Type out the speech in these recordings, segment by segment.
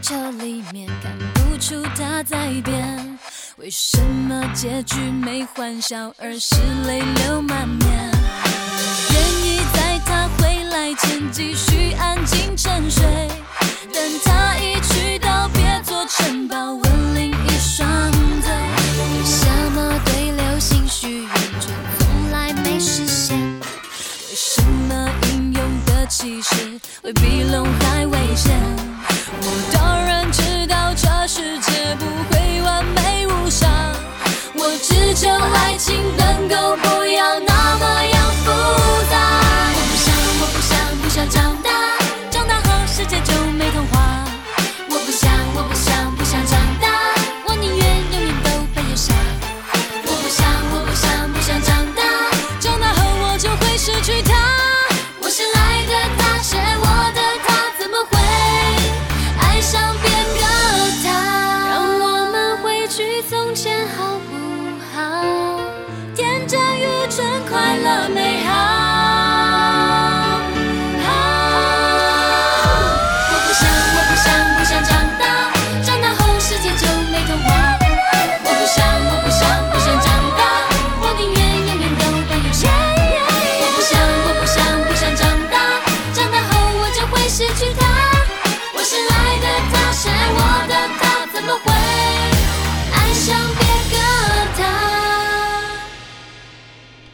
车里面看不出他在变，为什么结局没欢笑，而是泪流满面？愿意在他回来前继续安静沉睡，等他一去，到别做城堡，吻另一双嘴。为什么对流星许愿，却从来没实现？为什么英勇的骑士会比龙还危险？我当然知道这世界不会完美无瑕，我只求爱情的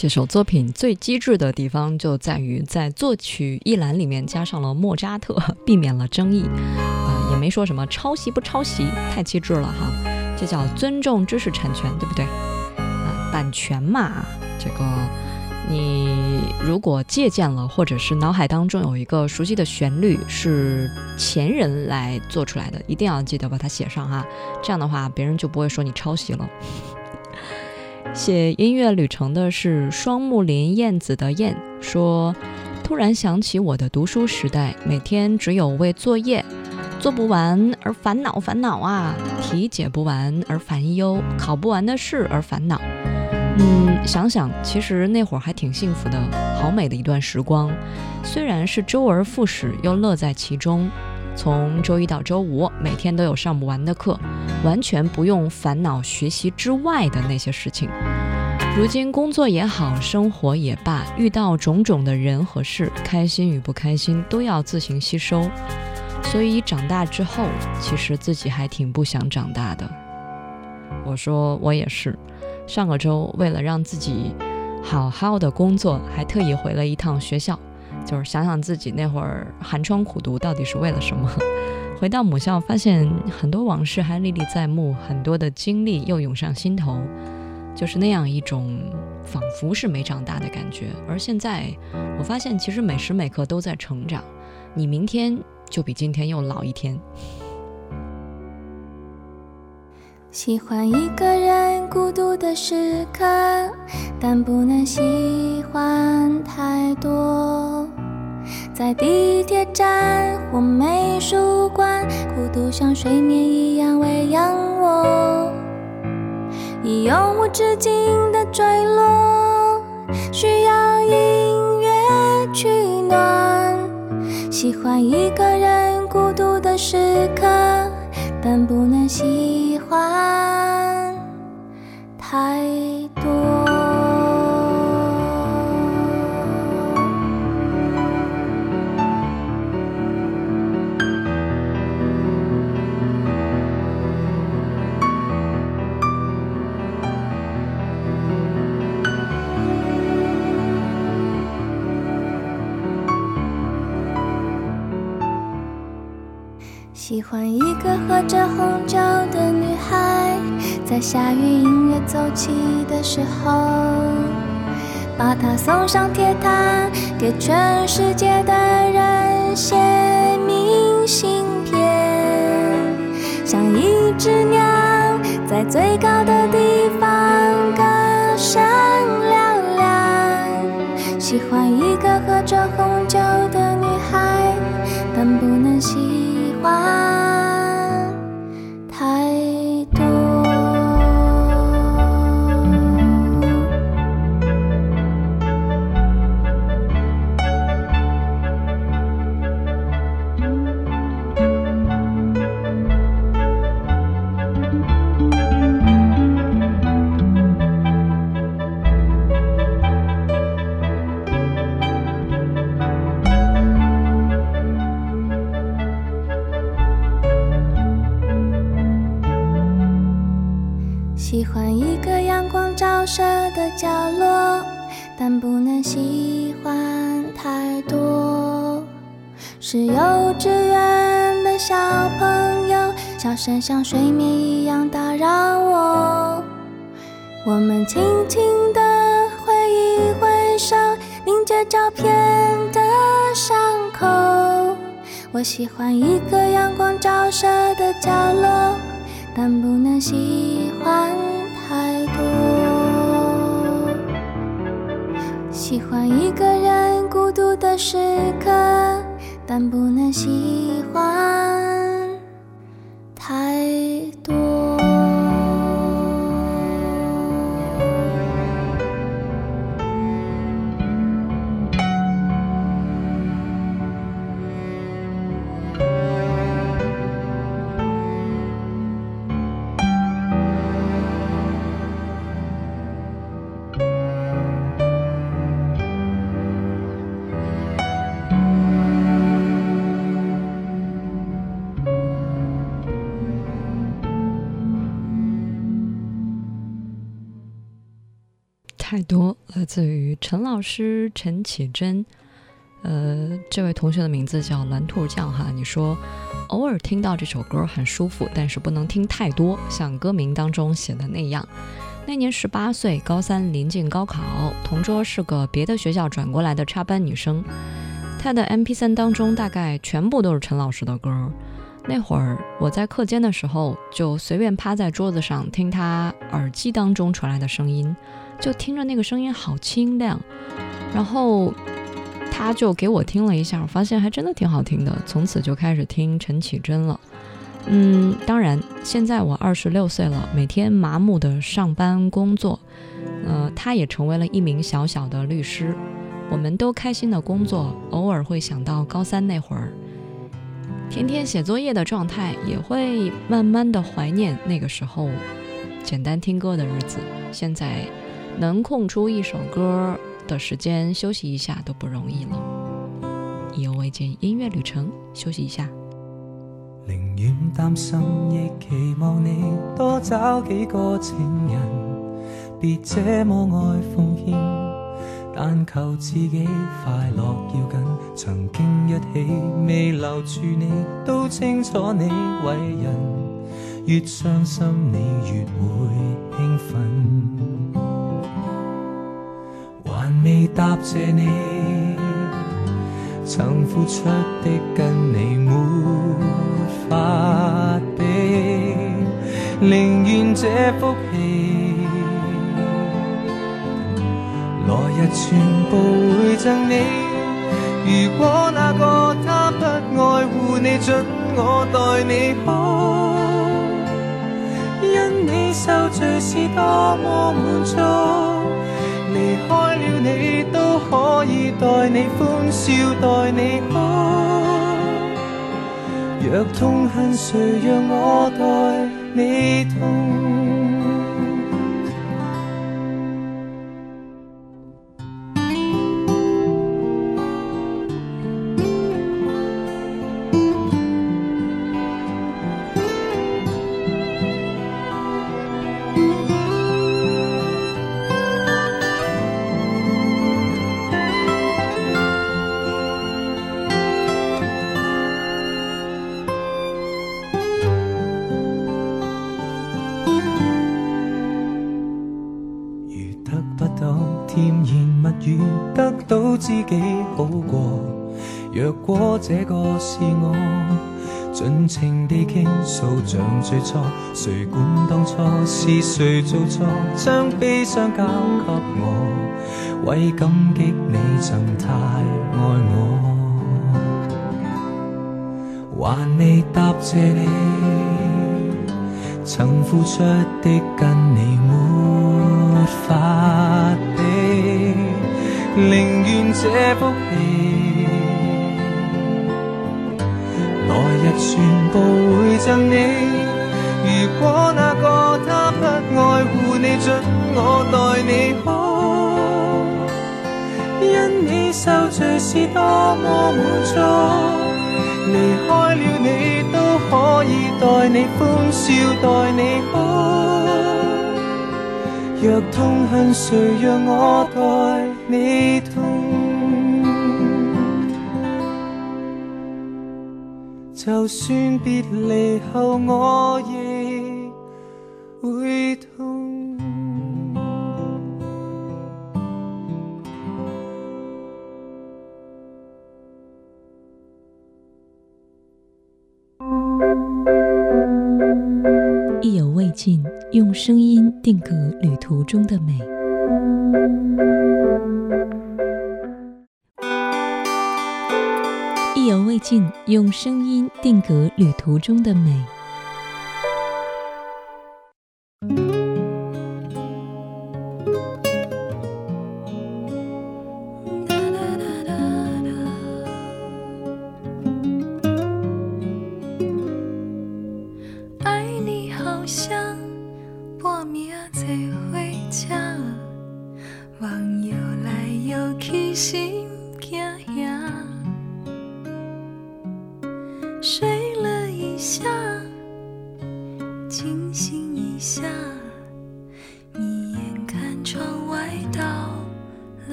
这首作品最机智的地方就在于在作曲一栏里面加上了莫扎特，避免了争议，啊、也没说什么抄袭不抄袭，太机智了哈，这叫尊重知识产权，对不对？啊，版权嘛，这个你如果借鉴了，或者是脑海当中有一个熟悉的旋律是前人来做出来的，一定要记得把它写上哈，这样的话别人就不会说你抄袭了。写音乐旅程的是双木林燕子的燕，说：“突然想起我的读书时代，每天只有为作业做不完而烦恼烦恼啊，题解不完而烦忧，考不完的试而烦恼。嗯，想想其实那会儿还挺幸福的，好美的一段时光。虽然是周而复始，又乐在其中。从周一到周五，每天都有上不完的课，完全不用烦恼学习之外的那些事情。如今工作也好，生活也罢，遇到种种的人和事，开心与不开心都要自行吸收。所以长大之后，其实自己还挺不想长大的。我说我也是，上个周为了让自己好好的工作，还特意回了一趟学校。就是想想自己那会儿寒窗苦读到底是为了什么。回到母校，发现很多往事还历历在目，很多的经历又涌上心头，就是那样一种仿佛是没长大的感觉。而现在，我发现其实每时每刻都在成长，你明天就比今天又老一天。喜欢一个人孤独的时刻，但不能喜欢太多。在地铁站或美术馆，孤独像睡眠一样喂养我，以永无止境的坠落，需要音乐取暖。喜欢一个人孤独的时刻，但不能喜欢太多。喜欢一个喝着红酒的女孩，在下雨音乐奏起的时候，把她送上铁塔，给全世界的人写明信片，像一只鸟在最高的角落，但不能喜欢太多。是幼稚园的小朋友，笑声像睡眠一样打扰我。我们轻轻地挥一挥手，凝结照片的伤口。我喜欢一个阳光照射的角落，但不能喜欢喜欢一个人孤独的时刻。但不能喜欢太师陈绮贞，呃，这位同学的名字叫蓝兔酱哈。你说偶尔听到这首歌很舒服，但是不能听太多，像歌名当中写的那样。那年十八岁，高三临近高考，同桌是个别的学校转过来的插班女生，她的 M P 三当中大概全部都是陈老师的歌。那会儿我在课间的时候，就随便趴在桌子上听她耳机当中传来的声音。就听着那个声音好清亮，然后他就给我听了一下，我发现还真的挺好听的。从此就开始听陈绮贞了。嗯，当然现在我二十六岁了，每天麻木的上班工作。呃，他也成为了一名小小的律师。我们都开心的工作，偶尔会想到高三那会儿，天天写作业的状态，也会慢慢的怀念那个时候简单听歌的日子。现在。能空出一首歌的时间休息一下都不容易了。意犹未尽音乐旅程，休息一下。宁愿担心，亦期望你多找几个情人，别这么爱奉献，但求自己快乐要紧。曾经一起未留住你，都清楚你为人，越伤心你越会兴奋。未答谢你，曾付出的跟你没法比，宁愿这福气，来日全部会赠你。如果那个他不爱护你，准我待你好，因你受罪是多么满足。离开了你都可以代你欢笑，代你哭。若痛恨谁，让我代你痛。知己好过，若果这个是我，尽情地倾诉，像最初，谁管当初是谁做错，将悲伤交给我，为感激你曾太爱我，还未答谢你，曾付出的跟你没法。宁愿这福气，来日全部会赠你。如果那个他不爱护你，准我待你好，因你受罪是多么满足。离开了你都可以待你欢笑，待你好。若痛恨，谁让我代你痛？就算别离后，我亦会痛。意犹未尽，用声音定格旅途中的美。犹未尽，用声音定格旅途中的美。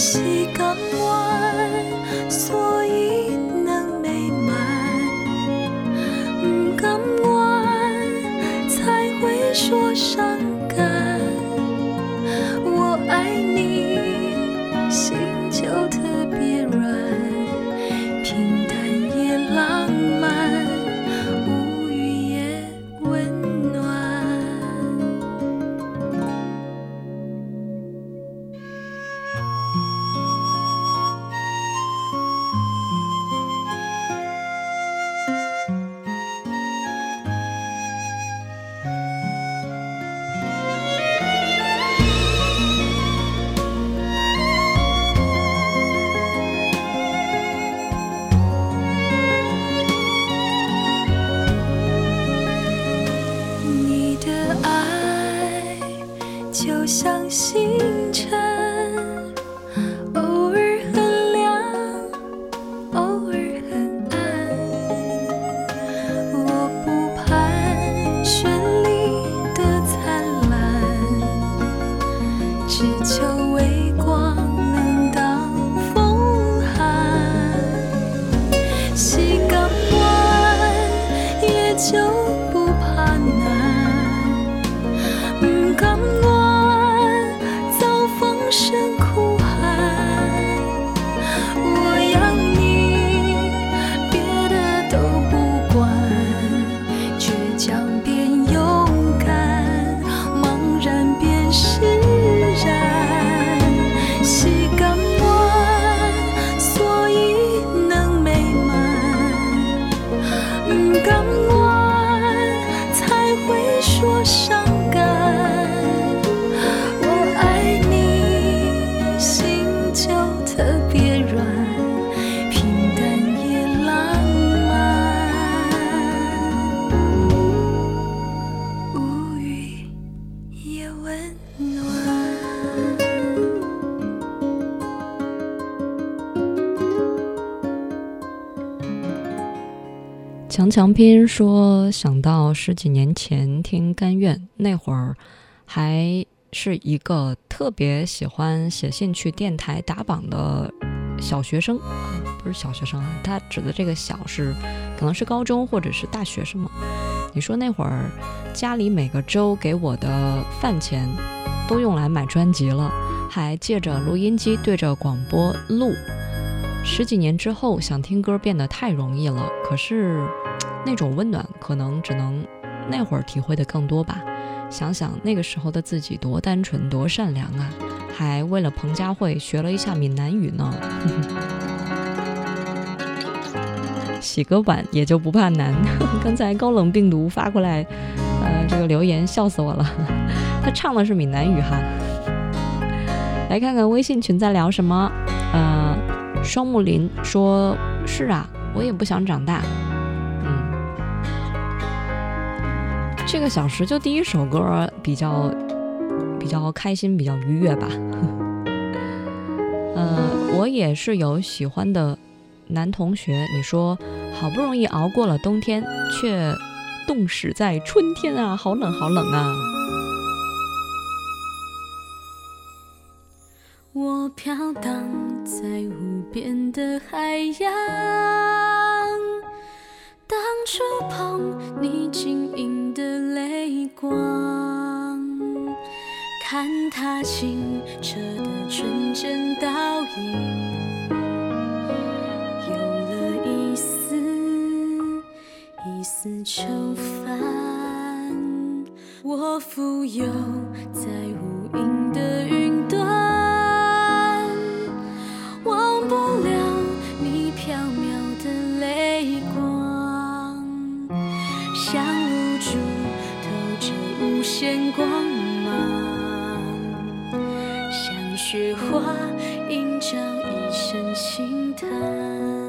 心。强强拼说，想到十几年前听甘愿那会儿，还是一个特别喜欢写信去电台打榜的小学生，啊不是小学生啊，他指的这个小是可能是高中或者是大学生嘛。你说那会儿家里每个周给我的饭钱都用来买专辑了，还借着录音机对着广播录。十几年之后，想听歌变得太容易了。可是，那种温暖可能只能那会儿体会的更多吧。想想那个时候的自己多单纯多善良啊，还为了彭佳慧学了一下闽南语呢。洗个碗也就不怕难。刚才高冷病毒发过来，呃，这个留言笑死我了。他唱的是闽南语哈。来看看微信群在聊什么。呃，双木林说：“是啊，我也不想长大。”这个小时就第一首歌比较比较开心，比较愉悦吧。呃，我也是有喜欢的男同学。你说好不容易熬过了冬天，却冻死在春天啊，好冷好冷啊！我飘荡在无边的海洋，当触碰你晶莹。的泪光，看它清澈的纯真倒影，有了一丝一丝愁烦。我浮游在无雪花映照一身轻叹。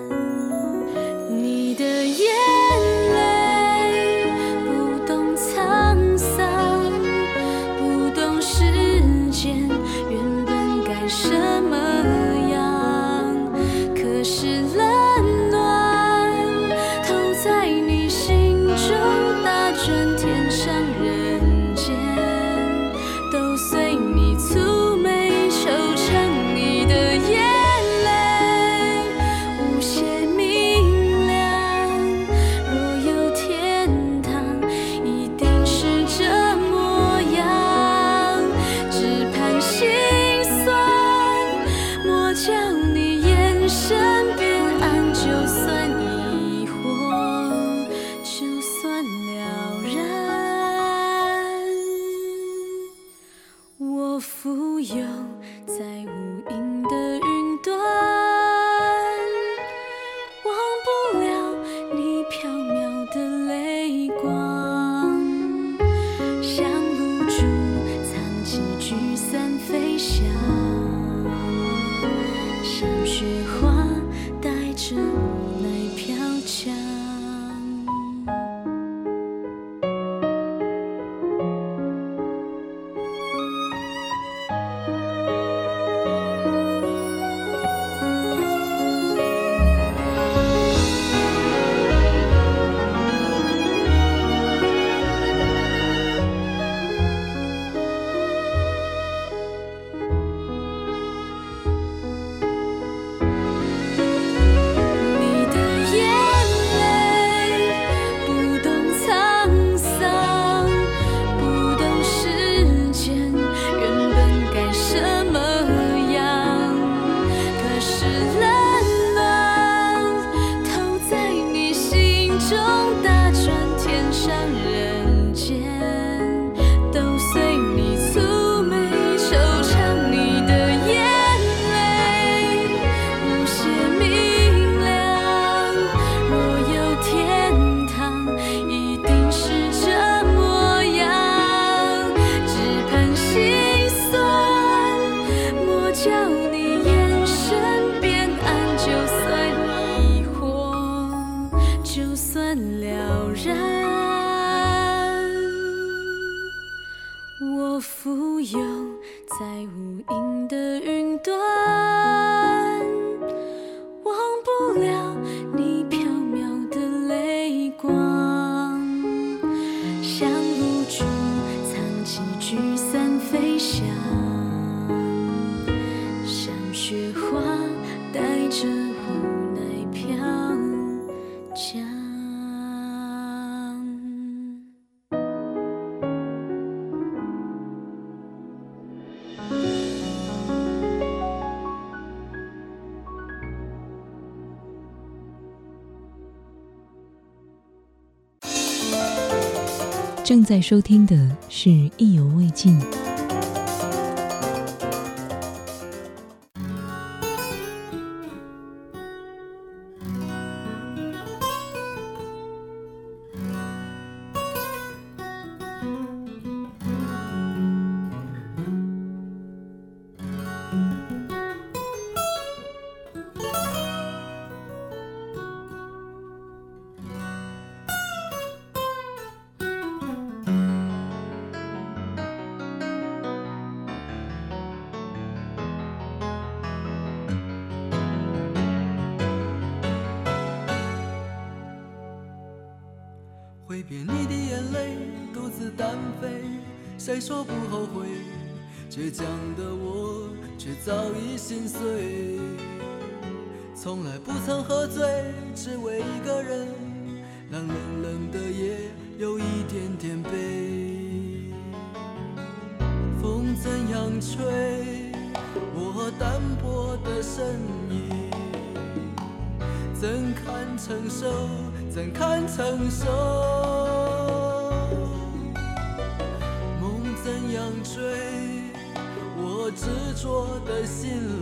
正在收听的是《意犹未尽》。别你的眼泪，独自单飞，谁说不后悔？倔强的我却早已心碎。从来不曾喝醉，只为一个人，让冷冷的夜有一点点悲。风怎样吹，我单薄的身影怎堪承受？怎堪承受？说的心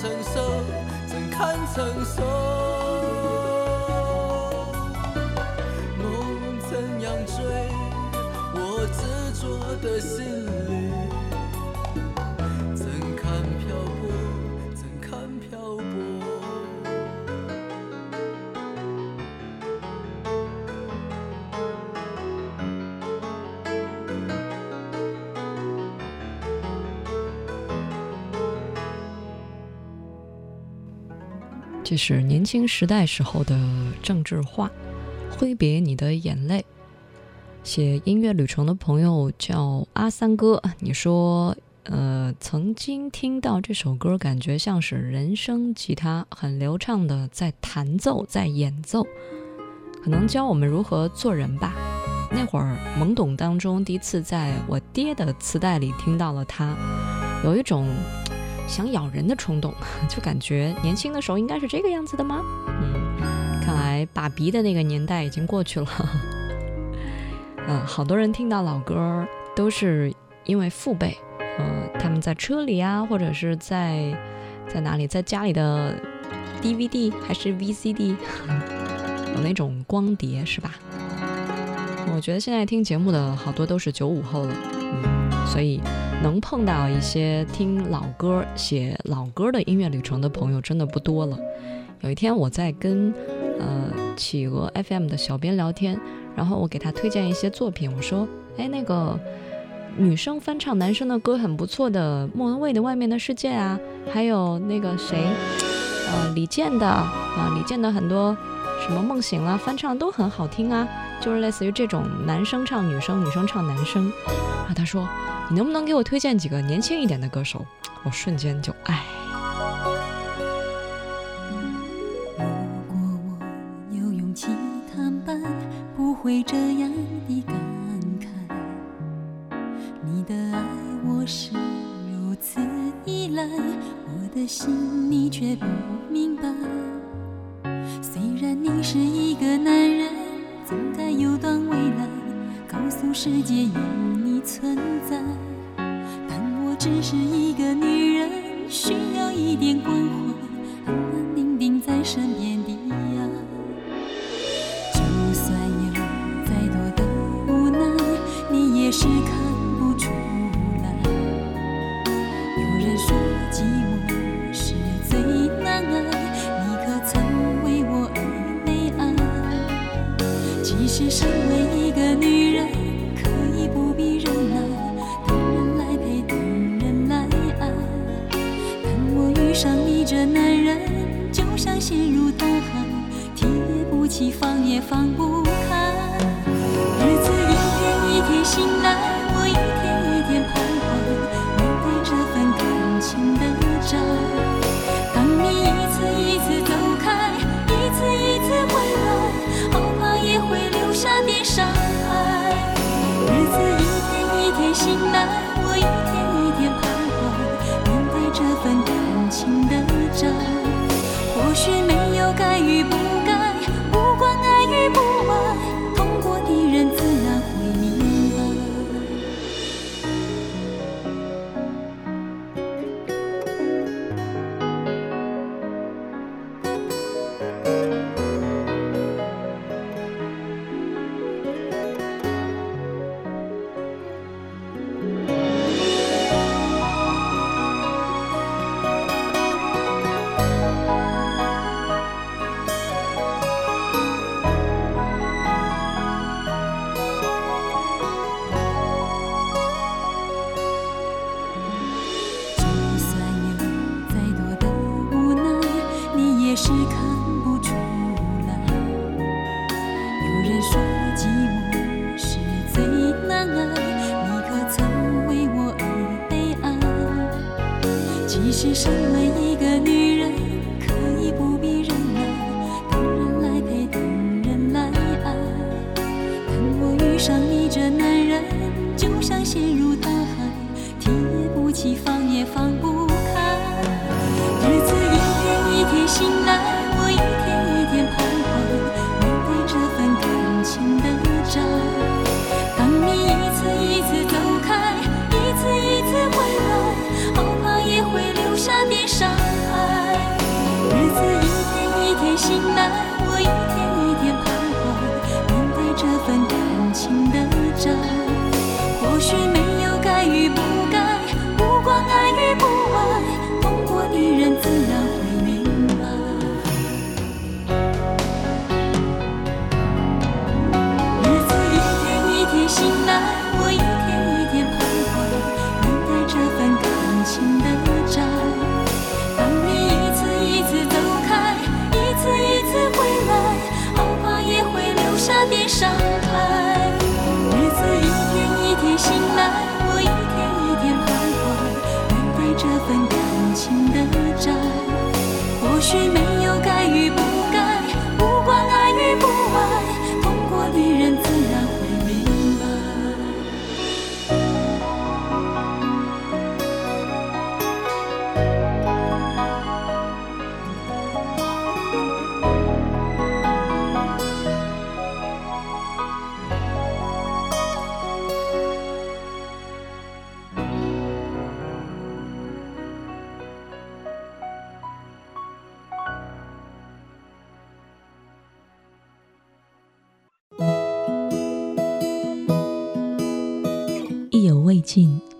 承受？怎堪承受？梦怎样追？我执着的心里，这是年轻时代时候的郑智化，挥别你的眼泪。写音乐旅程的朋友叫阿三哥，你说，呃，曾经听到这首歌，感觉像是人声吉他很流畅的在弹奏，在演奏，可能教我们如何做人吧。那会儿懵懂当中，第一次在我爹的磁带里听到了他，有一种。想咬人的冲动，就感觉年轻的时候应该是这个样子的吗？嗯，看来爸比的那个年代已经过去了。嗯，好多人听到老歌都是因为父辈，呃，他们在车里啊，或者是在在哪里，在家里的 DVD 还是 VCD，有那种光碟是吧？我觉得现在听节目的好多都是九五后了，所以。能碰到一些听老歌、写老歌的音乐旅程的朋友真的不多了。有一天我在跟呃企鹅 FM 的小编聊天，然后我给他推荐一些作品，我说，哎，那个女生翻唱男生的歌很不错的，莫文蔚的《外面的世界》啊，还有那个谁，呃，李健的啊，李健的很多什么《梦醒了》翻唱都很好听啊，就是类似于这种男生唱女生，女生唱男生。然后他说，你能不能给我推荐几个年轻一点的歌手？我瞬间就唉。会这样的感慨，你的爱我是如此依赖，我的心你却不明白。虽然你是一个男人，有段未来，告诉世界有你存在。但我只是一个女人，需要一点关怀，伤害。日子一天一天醒来，我一天一天徘徊，面对这份感情的债。或许没有该与，不下点伤害。日子一天一天醒来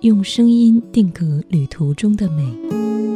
用声音定格旅途中的美。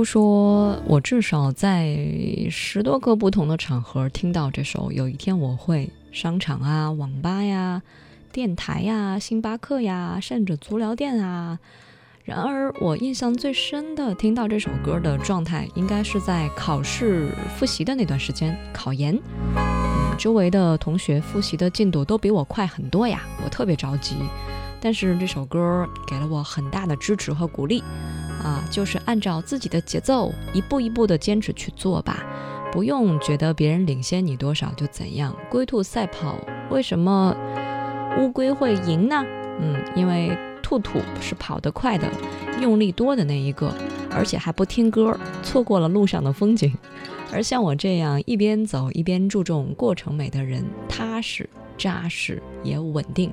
朝天珠说：“我至少在十多个不同的场合听到这首《有一天我会》，商场啊、网吧呀、电台呀、星巴克呀，甚至足疗店啊。然而，我印象最深的听到这首歌的状态，应该是在考试复习的那段时间，考研。嗯，周围的同学复习的进度都比我快很多呀，我特别着急。但是这首歌给了我很大的支持和鼓励。”啊，就是按照自己的节奏，一步一步的坚持去做吧，不用觉得别人领先你多少就怎样。龟兔赛跑，为什么乌龟会赢呢？嗯，因为兔兔是跑得快的，用力多的那一个，而且还不听歌，错过了路上的风景。而像我这样一边走一边注重过程美的人，踏实、扎实也稳定。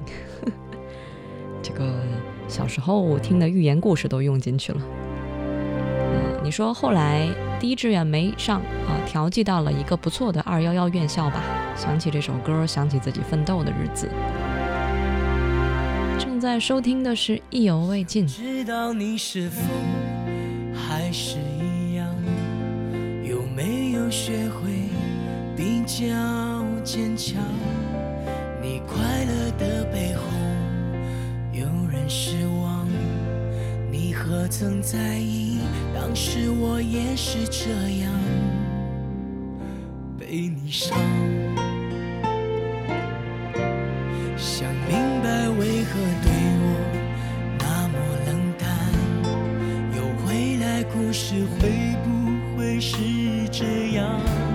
这个。小时候听的寓言故事都用进去了。嗯，你说后来第一志愿没上啊，调剂到了一个不错的二幺幺院校吧？想起这首歌，想起自己奋斗的日子。正在收听的是《意犹未尽》。知道你是否还是一样，有没有学会比较坚强？失望你何曾在意当时我也是这样被你伤。想明白为何对我那么冷淡有未来故事会不会是这样？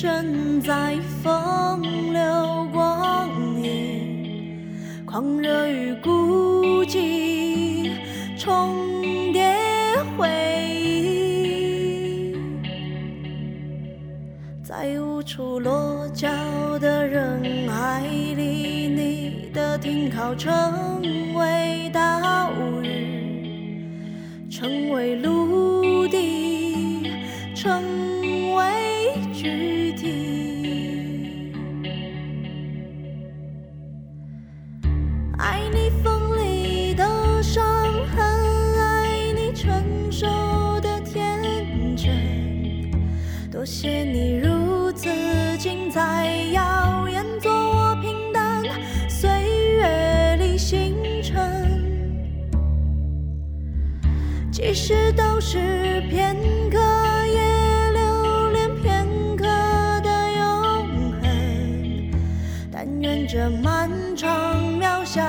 身在风流光阴，狂热即使都是片刻，也留恋片刻的永恒。但愿这漫长渺小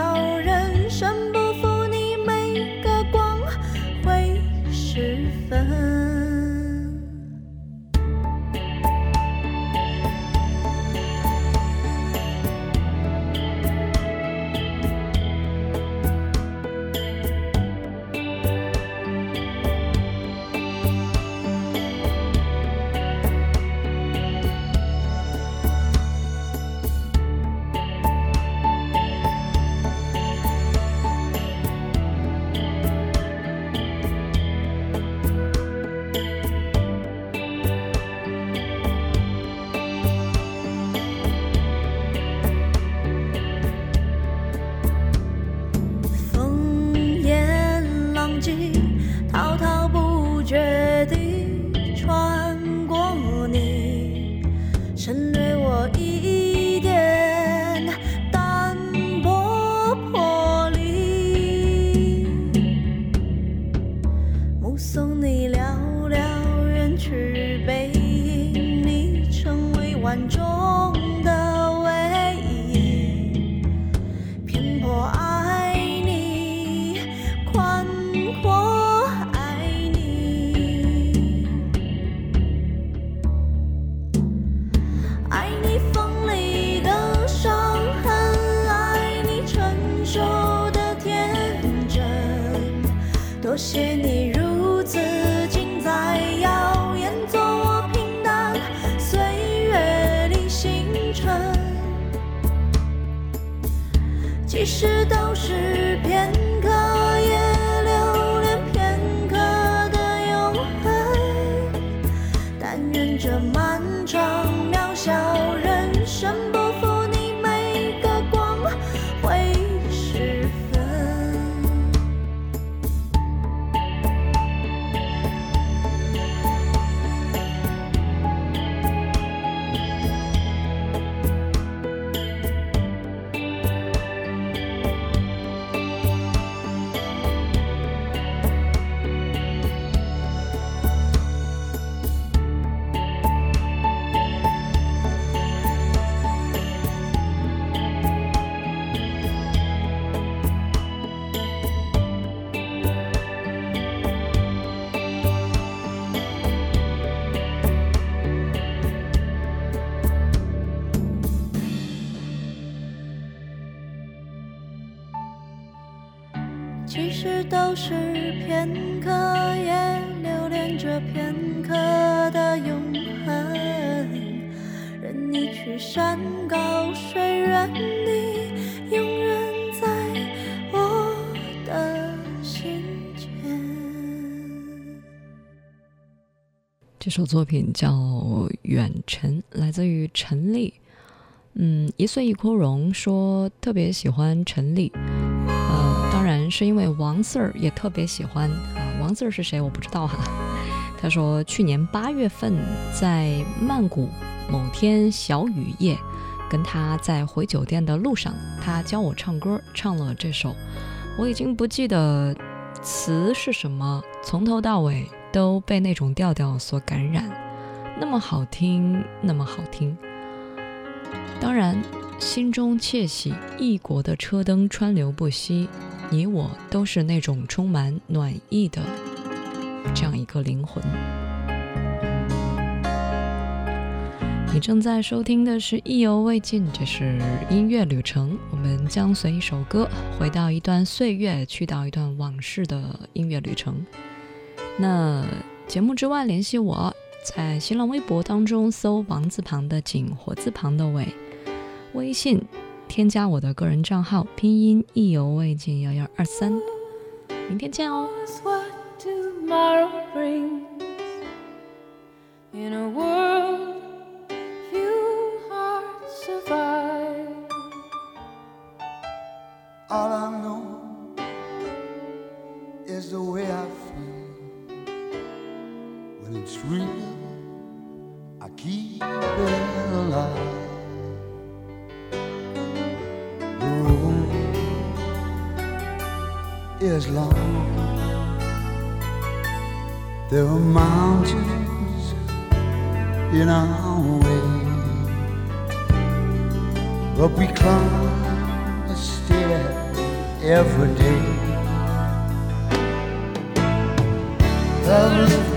爱你锋利的伤痕，爱你成熟的天真。多谢你这首作品叫《远尘》，来自于陈粒。嗯，一岁一枯荣说特别喜欢陈粒，呃，当然是因为王 Sir 也特别喜欢啊。王 Sir 是谁？我不知道哈。他说去年八月份在曼谷某天小雨夜，跟他在回酒店的路上，他教我唱歌，唱了这首，我已经不记得词是什么，从头到尾都被那种调调所感染，那么好听，那么好听。当然，心中窃喜，异国的车灯川流不息，你我都是那种充满暖意的这样一个灵魂。你正在收听的是《意犹未尽》，这是音乐旅程。我们将随一首歌回到一段岁月，去到一段往事的音乐旅程。那节目之外，联系我在新浪微博当中搜“王字旁的景，火字旁的伟”，微信添加我的个人账号，拼音“意犹未尽幺幺二三”。明天见哦。what tomorrow brings in a world few hearts survive. All I know is the way I feel it's real. I keep it alive. The road is long. There are mountains in our way, but we climb a stair every day. The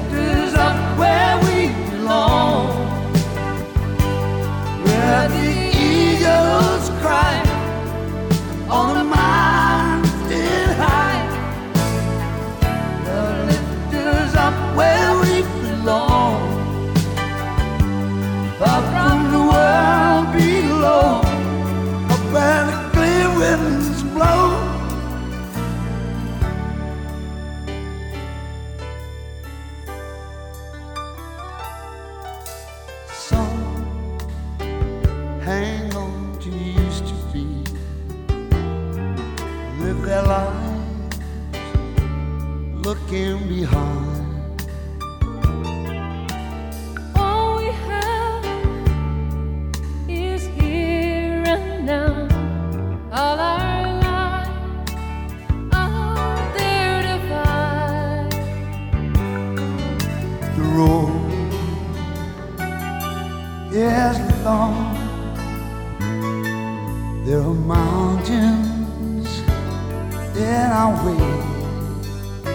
in way,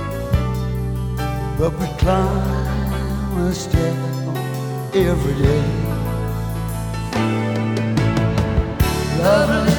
but we climb a step every day. Love